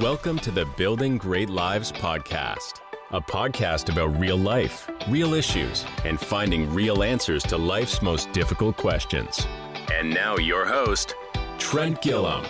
Welcome to the Building Great Lives podcast, a podcast about real life, real issues, and finding real answers to life's most difficult questions. And now, your host, Trent Gilliam.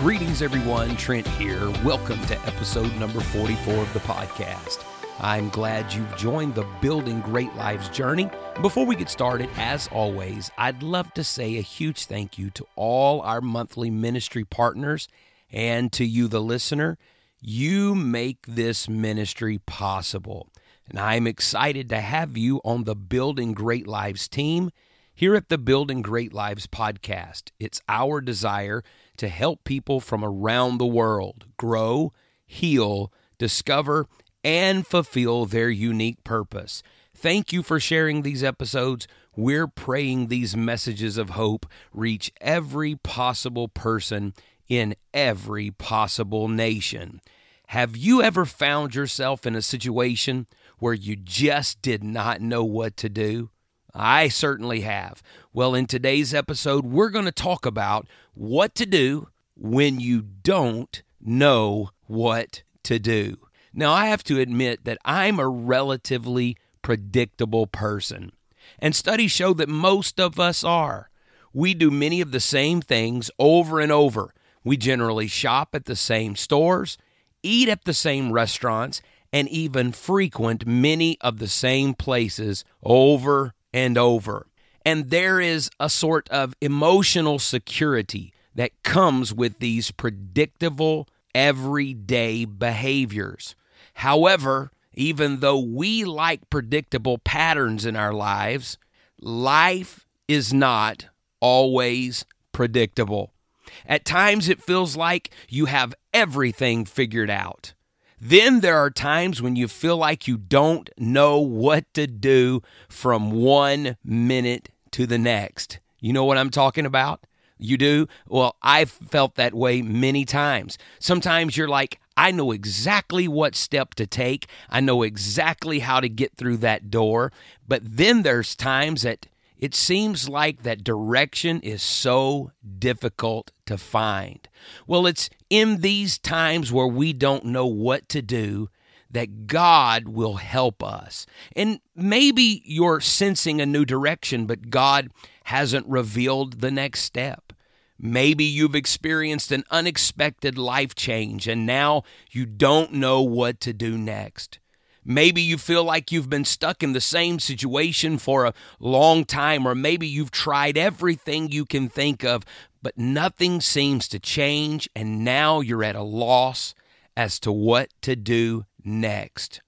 Greetings, everyone. Trent here. Welcome to episode number 44 of the podcast. I'm glad you've joined the Building Great Lives journey. Before we get started, as always, I'd love to say a huge thank you to all our monthly ministry partners and to you, the listener. You make this ministry possible. And I'm excited to have you on the Building Great Lives team here at the Building Great Lives podcast. It's our desire to help people from around the world grow, heal, discover, and fulfill their unique purpose. Thank you for sharing these episodes. We're praying these messages of hope reach every possible person in every possible nation. Have you ever found yourself in a situation where you just did not know what to do? I certainly have. Well, in today's episode, we're going to talk about what to do when you don't know what to do. Now, I have to admit that I'm a relatively predictable person, and studies show that most of us are. We do many of the same things over and over. We generally shop at the same stores, eat at the same restaurants, and even frequent many of the same places over and over. And there is a sort of emotional security that comes with these predictable, everyday behaviors. However, even though we like predictable patterns in our lives, life is not always predictable. At times, it feels like you have everything figured out. Then there are times when you feel like you don't know what to do from one minute to the next. You know what I'm talking about? You do? Well, I've felt that way many times. Sometimes you're like, I know exactly what step to take. I know exactly how to get through that door. But then there's times that it seems like that direction is so difficult to find. Well, it's in these times where we don't know what to do that God will help us. And maybe you're sensing a new direction, but God hasn't revealed the next step. Maybe you've experienced an unexpected life change and now you don't know what to do next. Maybe you feel like you've been stuck in the same situation for a long time, or maybe you've tried everything you can think of, but nothing seems to change, and now you're at a loss as to what to do next.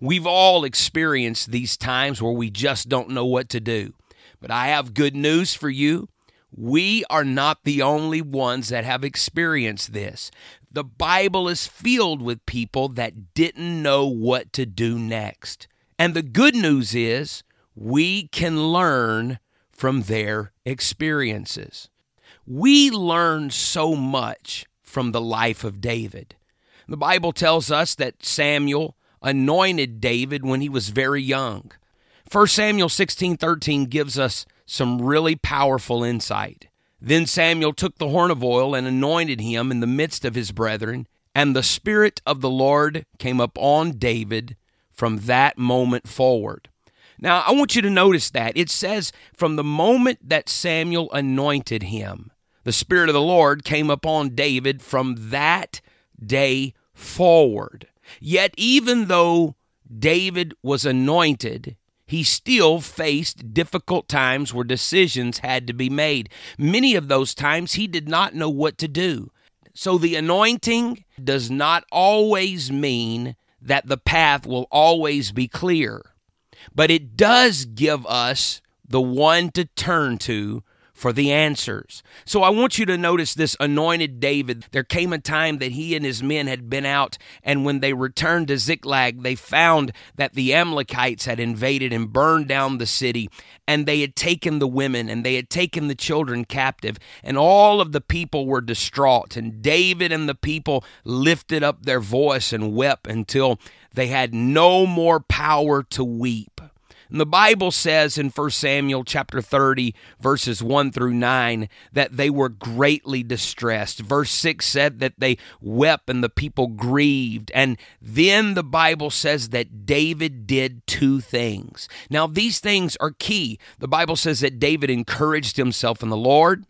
We've all experienced these times where we just don't know what to do. But I have good news for you. We are not the only ones that have experienced this. The Bible is filled with people that didn't know what to do next. And the good news is we can learn from their experiences. We learn so much from the life of David. The Bible tells us that Samuel anointed David when he was very young. 1 Samuel 16:13 gives us some really powerful insight. Then Samuel took the horn of oil and anointed him in the midst of his brethren, and the Spirit of the Lord came upon David from that moment forward. Now, I want you to notice that. It says, from the moment that Samuel anointed him, the Spirit of the Lord came upon David from that day forward. Yet, even though David was anointed, he still faced difficult times where decisions had to be made. Many of those times he did not know what to do. So the anointing does not always mean that the path will always be clear, but it does give us the one to turn to for the answers. So I want you to notice this anointed David. There came a time that he and his men had been out, and when they returned to Ziklag, they found that the Amalekites had invaded and burned down the city, and they had taken the women and they had taken the children captive, and all of the people were distraught. And David and the people lifted up their voice and wept until they had no more power to weep. And the Bible says in 1 Samuel chapter 30 verses 1 through 9 that they were greatly distressed. Verse 6 said that they wept and the people grieved. And then the Bible says that David did two things. Now these things are key. The Bible says that David encouraged himself in the Lord.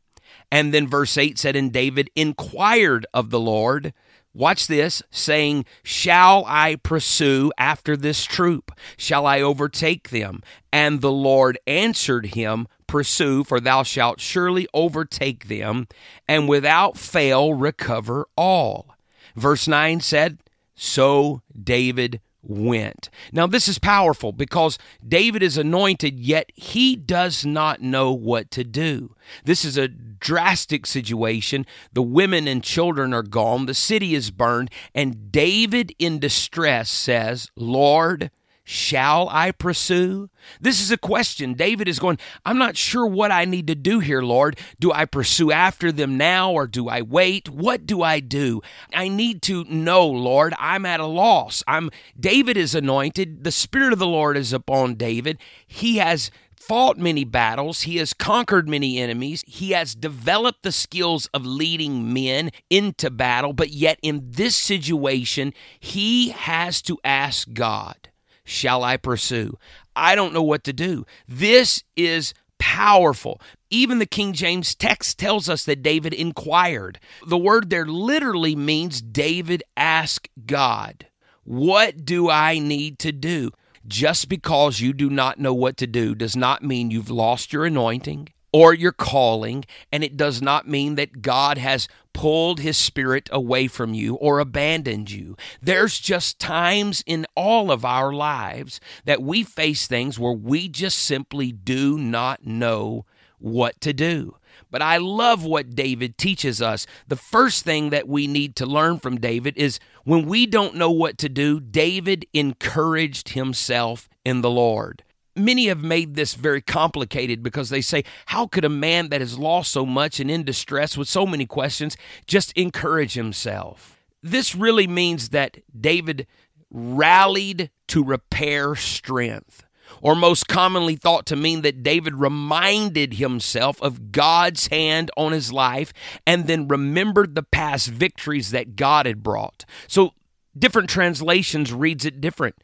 And then verse 8 said, And David inquired of the Lord. Watch this, saying, Shall I pursue after this troop? Shall I overtake them? And the Lord answered him, Pursue, for thou shalt surely overtake them, and without fail recover all. Verse 9 said, So David went. Now, this is powerful because David is anointed, yet he does not know what to do. This is a drastic situation. The women and children are gone, the city is burned, and David, in distress, says, Lord, Shall I pursue? This is a question. David is going, I'm not sure what I need to do here, Lord. Do I pursue after them now or do I wait? What do I do? I need to know, Lord. I'm at a loss. I'm David is anointed. The spirit of the Lord is upon David. He has fought many battles. He has conquered many enemies. He has developed the skills of leading men into battle, but yet in this situation, he has to ask God shall I pursue? I don't know what to do. This is powerful. Even the King James text tells us that David inquired. The word there literally means David asked God, What do I need to do? Just because you do not know what to do does not mean you've lost your anointing or your calling, and it does not mean that God has pulled his spirit away from you or abandoned you. There's just times in all of our lives that we face things where we just simply do not know what to do. But I love what David teaches us. The first thing that we need to learn from David is when we don't know what to do, David encouraged himself in the Lord many have made this very complicated because they say, How could a man that has lost so much and in distress with so many questions just encourage himself? This really means that David rallied to repair strength, or most commonly thought to mean that David reminded himself of God's hand on his life and then remembered the past victories that God had brought. So different translations reads it different.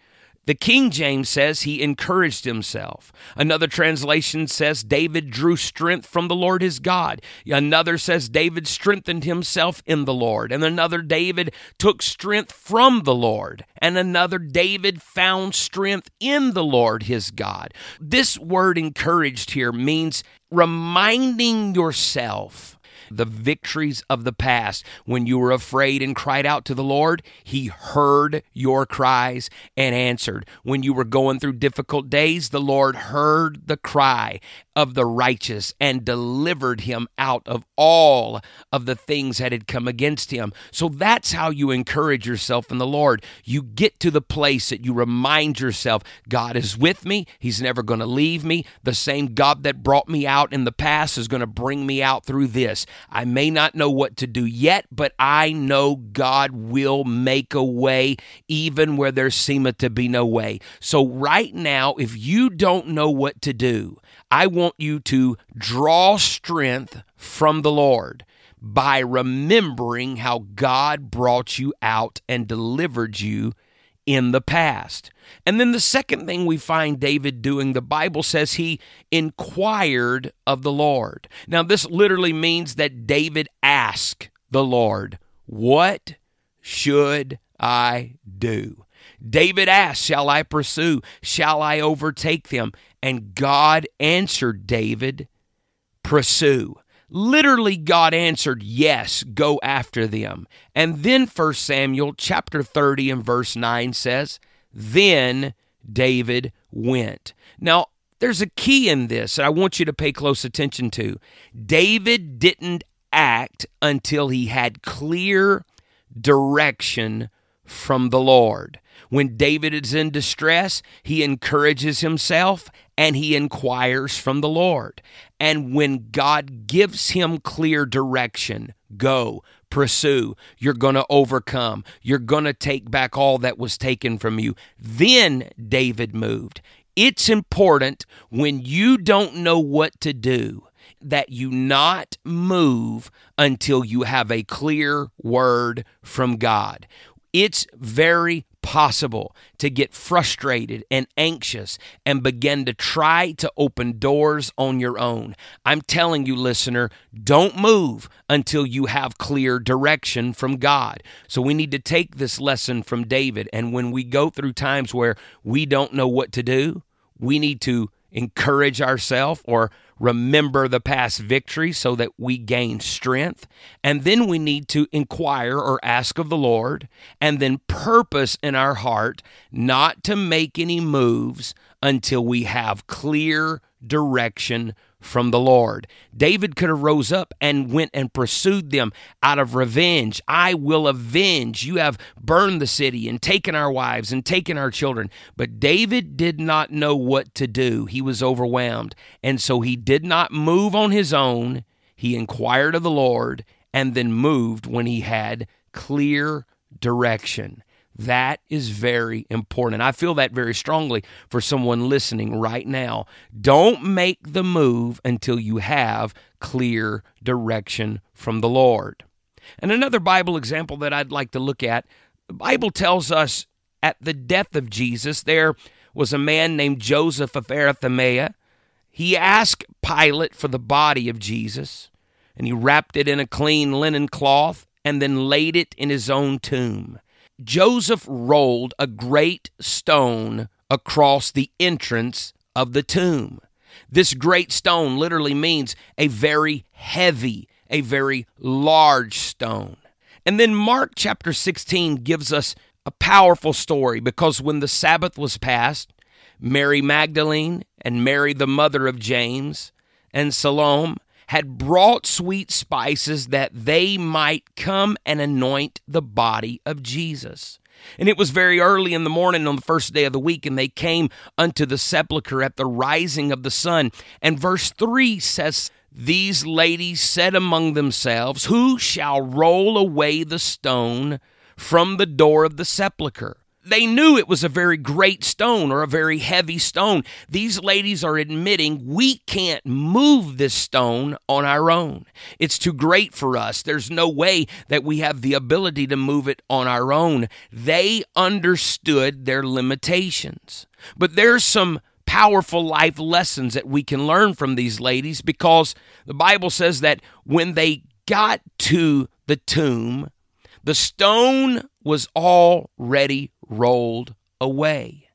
The King James says he encouraged himself. Another translation says David drew strength from the Lord his God. Another says David strengthened himself in the Lord. And another, David took strength from the Lord. And another, David found strength in the Lord his God. This word encouraged here means reminding yourself the victories of the past. When you were afraid and cried out to the Lord, He heard your cries and answered. When you were going through difficult days, the Lord heard the cry of the righteous and delivered him out of all of the things that had come against him. So that's how you encourage yourself in the Lord. You get to the place that you remind yourself God is with me. He's never going to leave me. The same God that brought me out in the past is going to bring me out through this. I may not know what to do yet, but I know God will make a way even where there seemeth to be no way. So right now, if you don't know what to do, I want you to draw strength from the Lord by remembering how God brought you out and delivered you in the past. And then the second thing we find David doing, the Bible says he inquired of the Lord. Now, this literally means that David asked the Lord, What should I do? David asked, Shall I pursue? Shall I overtake them? And God answered David, Pursue. Literally, God answered, Yes, go after them. And then 1 Samuel chapter 30 and verse 9 says, Then David went. Now, there's a key in this that I want you to pay close attention to. David didn't act until he had clear direction from the Lord. When David is in distress, he encourages himself and he inquires from the Lord. And when God gives him clear direction, go, pursue, you're going to overcome, you're going to take back all that was taken from you. Then David moved. It's important when you don't know what to do that you not move until you have a clear word from God. It's very possible to get frustrated and anxious and begin to try to open doors on your own. I'm telling you, listener, don't move until you have clear direction from God. So we need to take this lesson from David. And when we go through times where we don't know what to do, we need to encourage ourselves or remember the past victory so that we gain strength. And then we need to inquire or ask of the Lord and then purpose in our heart not to make any moves until we have clear direction from the Lord. David could have rose up and went and pursued them out of revenge. I will avenge. You have burned the city and taken our wives and taken our children. But David did not know what to do. He was overwhelmed. And so he did not move on his own. He inquired of the Lord and then moved when he had clear direction. That is very important. I feel that very strongly for someone listening right now. Don't make the move until you have clear direction from the Lord. And another Bible example that I'd like to look at the Bible tells us at the death of Jesus, there was a man named Joseph of Arimathea. He asked Pilate for the body of Jesus, and he wrapped it in a clean linen cloth and then laid it in his own tomb. Joseph rolled a great stone across the entrance of the tomb. This great stone literally means a very heavy, a very large stone. And then Mark chapter 16 gives us a powerful story because when the Sabbath was passed, Mary Magdalene and Mary, the mother of James, and Salome had brought sweet spices that they might come and anoint the body of Jesus. And it was very early in the morning on the first day of the week, and they came unto the sepulchre at the rising of the sun. And verse 3 says, These ladies said among themselves, Who shall roll away the stone from the door of the sepulchre? They knew it was a very great stone or a very heavy stone. These ladies are admitting we can't move this stone on our own. It's too great for us. There's no way that we have the ability to move it on our own. They understood their limitations. But there's some powerful life lessons that we can learn from these ladies because the Bible says that when they got to the tomb, the stone was already rolled away.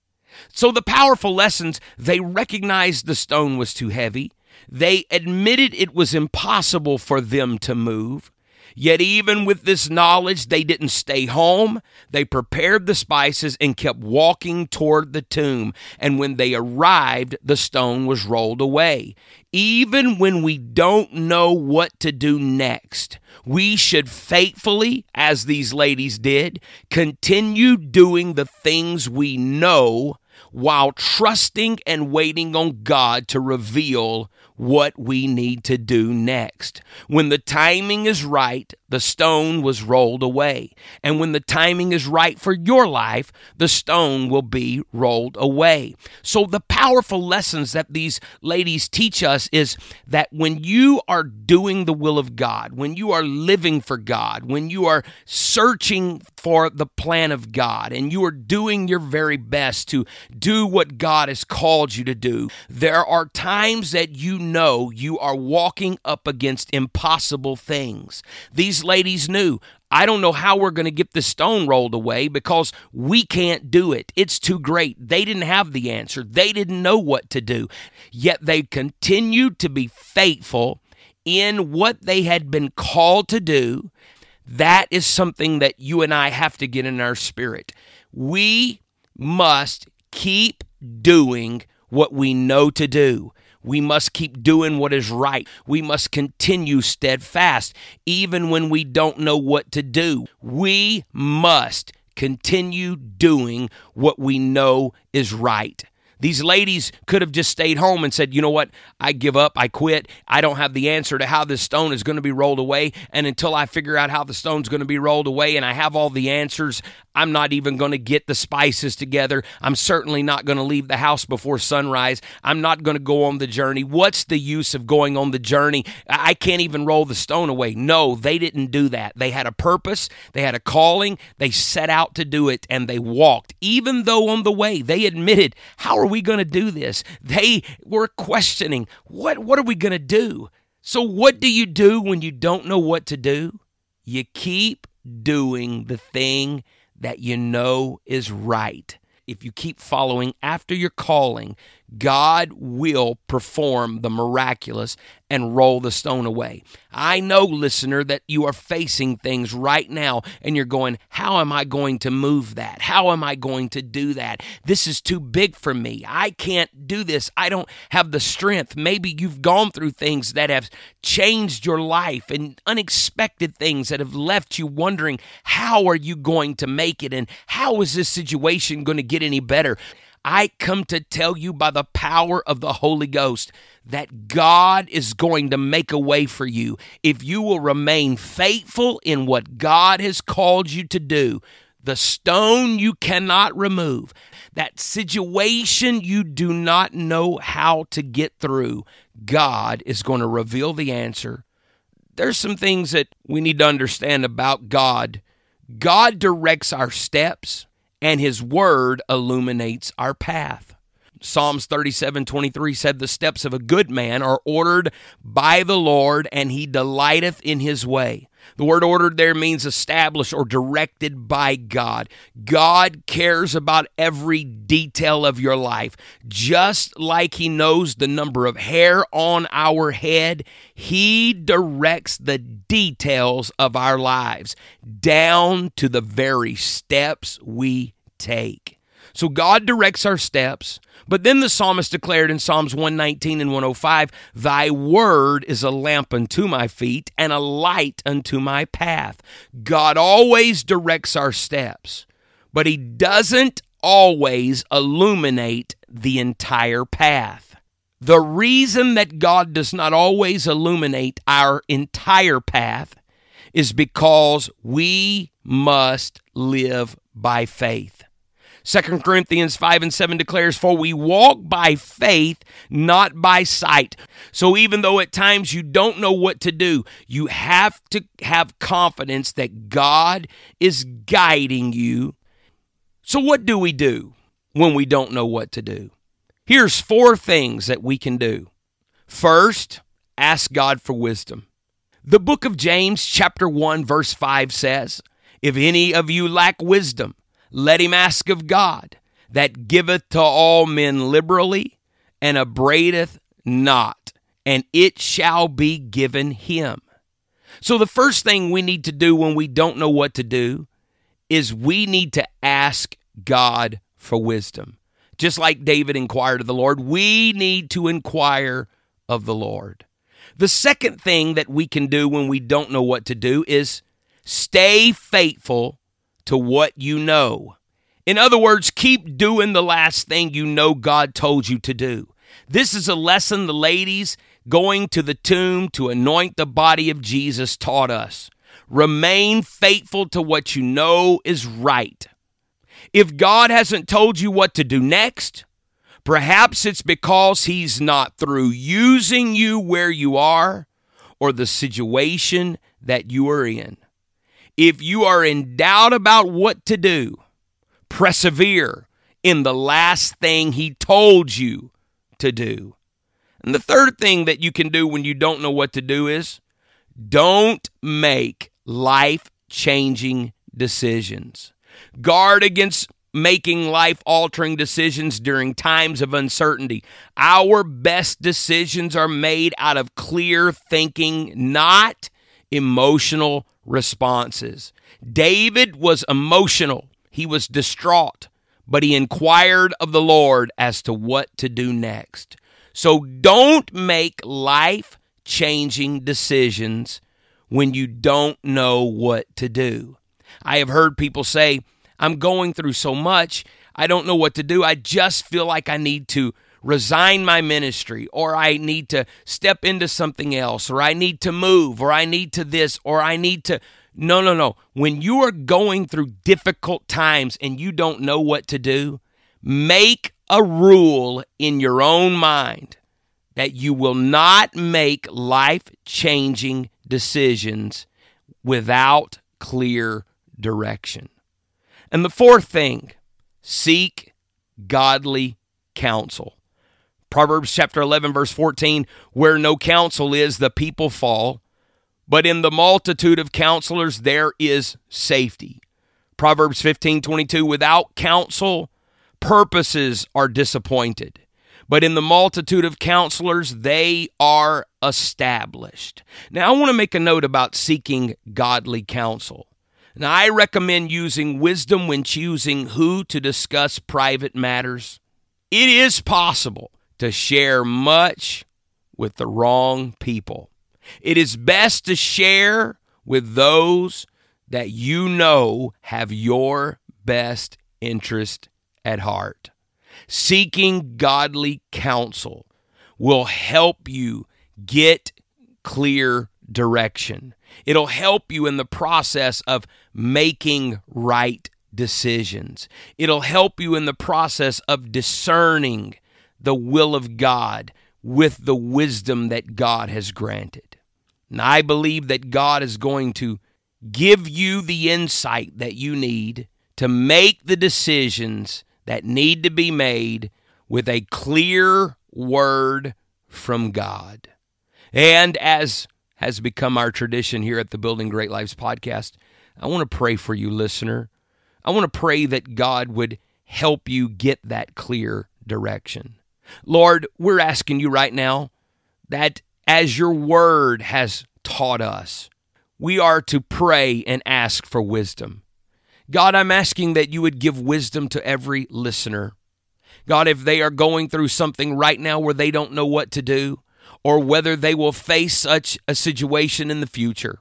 So the powerful lessons, they recognized the stone was too heavy. They admitted it was impossible for them to move. Yet, even with this knowledge, they didn't stay home. They prepared the spices and kept walking toward the tomb. And when they arrived, the stone was rolled away. Even when we don't know what to do next, we should faithfully, as these ladies did, continue doing the things we know while trusting and waiting on God to reveal what we need to do next. When the timing is right, the stone was rolled away. And when the timing is right for your life, the stone will be rolled away. So, the powerful lessons that these ladies teach us is that when you are doing the will of God, when you are living for God, when you are searching for the plan of God, and you are doing your very best to do what God has called you to do, there are times that you know you are walking up against impossible things. These ladies knew I don't know how we're going to get the stone rolled away because we can't do it. It's too great. They didn't have the answer, they didn't know what to do. Yet they continued to be faithful in what they had been called to do. That is something that you and I have to get in our spirit. We must keep doing what we know to do. We must keep doing what is right. We must continue steadfast, even when we don't know what to do. We must continue doing what we know is right. These ladies could have just stayed home and said, you know what? I give up. I quit. I don't have the answer to how this stone is going to be rolled away. And until I figure out how the stone's going to be rolled away and I have all the answers, I'm not even going to get the spices together. I'm certainly not going to leave the house before sunrise. I'm not going to go on the journey. What's the use of going on the journey? I can't even roll the stone away. No, they didn't do that. They had a purpose, they had a calling, they set out to do it, and they walked. Even though on the way they admitted, How are we going to do this? They were questioning, What, what are we going to do? So, what do you do when you don't know what to do? You keep doing the thing that you know is right. If you keep following after your calling, God will perform the miraculous and roll the stone away. I know, listener, that you are facing things right now and you're going, How am I going to move that? How am I going to do that? This is too big for me. I can't do this. I don't have the strength. Maybe you've gone through things that have changed your life and unexpected things that have left you wondering, How are you going to make it? And how is this situation going to get any better? I come to tell you by the power of the Holy Ghost that God is going to make a way for you if you will remain faithful in what God has called you to do. The stone you cannot remove, that situation you do not know how to get through, God is going to reveal the answer. There's some things that we need to understand about God. God directs our steps and his word illuminates our path. Psalms 37 23 said, The steps of a good man are ordered by the Lord, and he delighteth in his way. The word ordered there means established or directed by God. God cares about every detail of your life. Just like He knows the number of hair on our head, He directs the details of our lives down to the very steps we take. So God directs our steps. But then the psalmist declared in Psalms 119 and 105 Thy word is a lamp unto my feet and a light unto my path. God always directs our steps, but He doesn't always illuminate the entire path. The reason that God does not always illuminate our entire path is because we must live by faith. 2 Corinthians 5 and 7 declares, For we walk by faith, not by sight. So even though at times you don't know what to do, you have to have confidence that God is guiding you. So, what do we do when we don't know what to do? Here's four things that we can do. First, ask God for wisdom. The book of James, chapter 1, verse 5 says, If any of you lack wisdom, let him ask of God, that giveth to all men liberally and abradeth not, and it shall be given him. So, the first thing we need to do when we don't know what to do is we need to ask God for wisdom. Just like David inquired of the Lord, we need to inquire of the Lord. The second thing that we can do when we don't know what to do is stay faithful to what you know. In other words, keep doing the last thing you know God told you to do. This is a lesson the ladies going to the tomb to anoint the body of Jesus taught us. Remain faithful to what you know is right. If God hasn't told you what to do next, perhaps it's because He's not through using you where you are or the situation that you are in. If you are in doubt about what to do, persevere in the last thing He told you to do. And the third thing that you can do when you don't know what to do is don't make life changing decisions. Guard against making life altering decisions during times of uncertainty. Our best decisions are made out of clear thinking, not emotional responses. David was emotional, he was distraught, but he inquired of the Lord as to what to do next. So don't make life changing decisions when you don't know what to do. I have heard people say, I'm going through so much. I don't know what to do. I just feel like I need to resign my ministry or I need to step into something else or I need to move or I need to this or I need to. No, no, no. When you are going through difficult times and you don't know what to do, make a rule in your own mind that you will not make life changing decisions without clear direction. And the fourth thing, seek godly counsel. Proverbs chapter 11, verse 14 where no counsel is, the people fall, but in the multitude of counselors there is safety. Proverbs 15, 22 without counsel, purposes are disappointed, but in the multitude of counselors they are established. Now, I want to make a note about seeking godly counsel. Now, I recommend using wisdom when choosing who to discuss private matters. It is possible to share much with the wrong people. It is best to share with those that you know have your best interest at heart. Seeking godly counsel will help you get clear direction. It'll help you in the process of making right decisions. It'll help you in the process of discerning the will of God with the wisdom that God has granted. And I believe that God is going to give you the insight that you need to make the decisions that need to be made with a clear word from God. And as has become our tradition here at the Building Great Lives podcast, I want to pray for you, listener. I want to pray that God would help you get that clear direction. Lord, we're asking you right now that as your word has taught us, we are to pray and ask for wisdom. God, I'm asking that you would give wisdom to every listener. God, if they are going through something right now where they don't know what to do, or whether they will face such a situation in the future,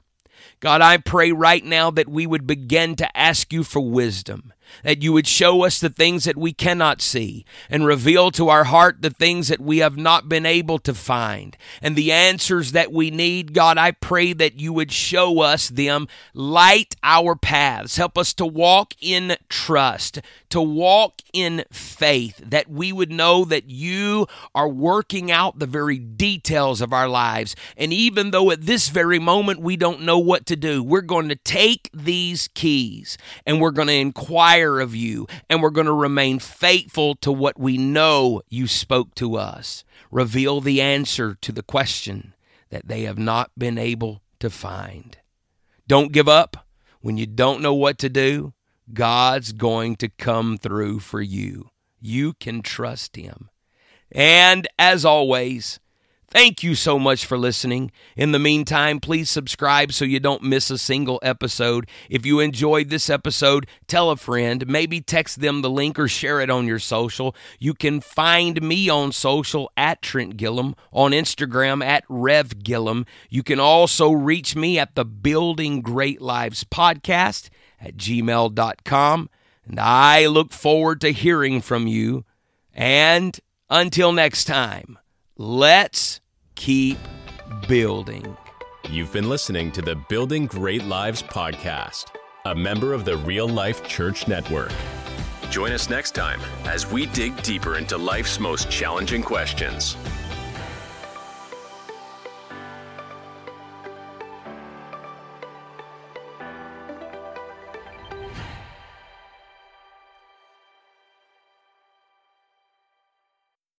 God, I pray right now that we would begin to ask you for wisdom that you would show us the things that we cannot see and reveal to our heart the things that we have not been able to find and the answers that we need. God, I pray that you would show us them, light our paths, help us to walk in trust, to walk in faith, that we would know that you are working out the very details of our lives. And even though at this very moment we don't know what to do, we're going to take these keys and we're going to inquire of you and we're going to remain faithful to what we know you spoke to us. Reveal the answer to the question that they have not been able to find. Don't give up when you don't know what to do. God's going to come through for you. You can trust Him. And as always, Thank you so much for listening. In the meantime, please subscribe so you don't miss a single episode. If you enjoyed this episode, tell a friend, maybe text them the link or share it on your social. You can find me on social at Trent Gilliam, on Instagram at Rev Gilliam. You can also reach me at the Building Great Lives podcast at gmail.com. And I look forward to hearing from you. And until next time, let's keep building. You've been listening to the Building Great Lives podcast, a member of the Real Life Church Network. Join us next time as we dig deeper into life's most challenging questions.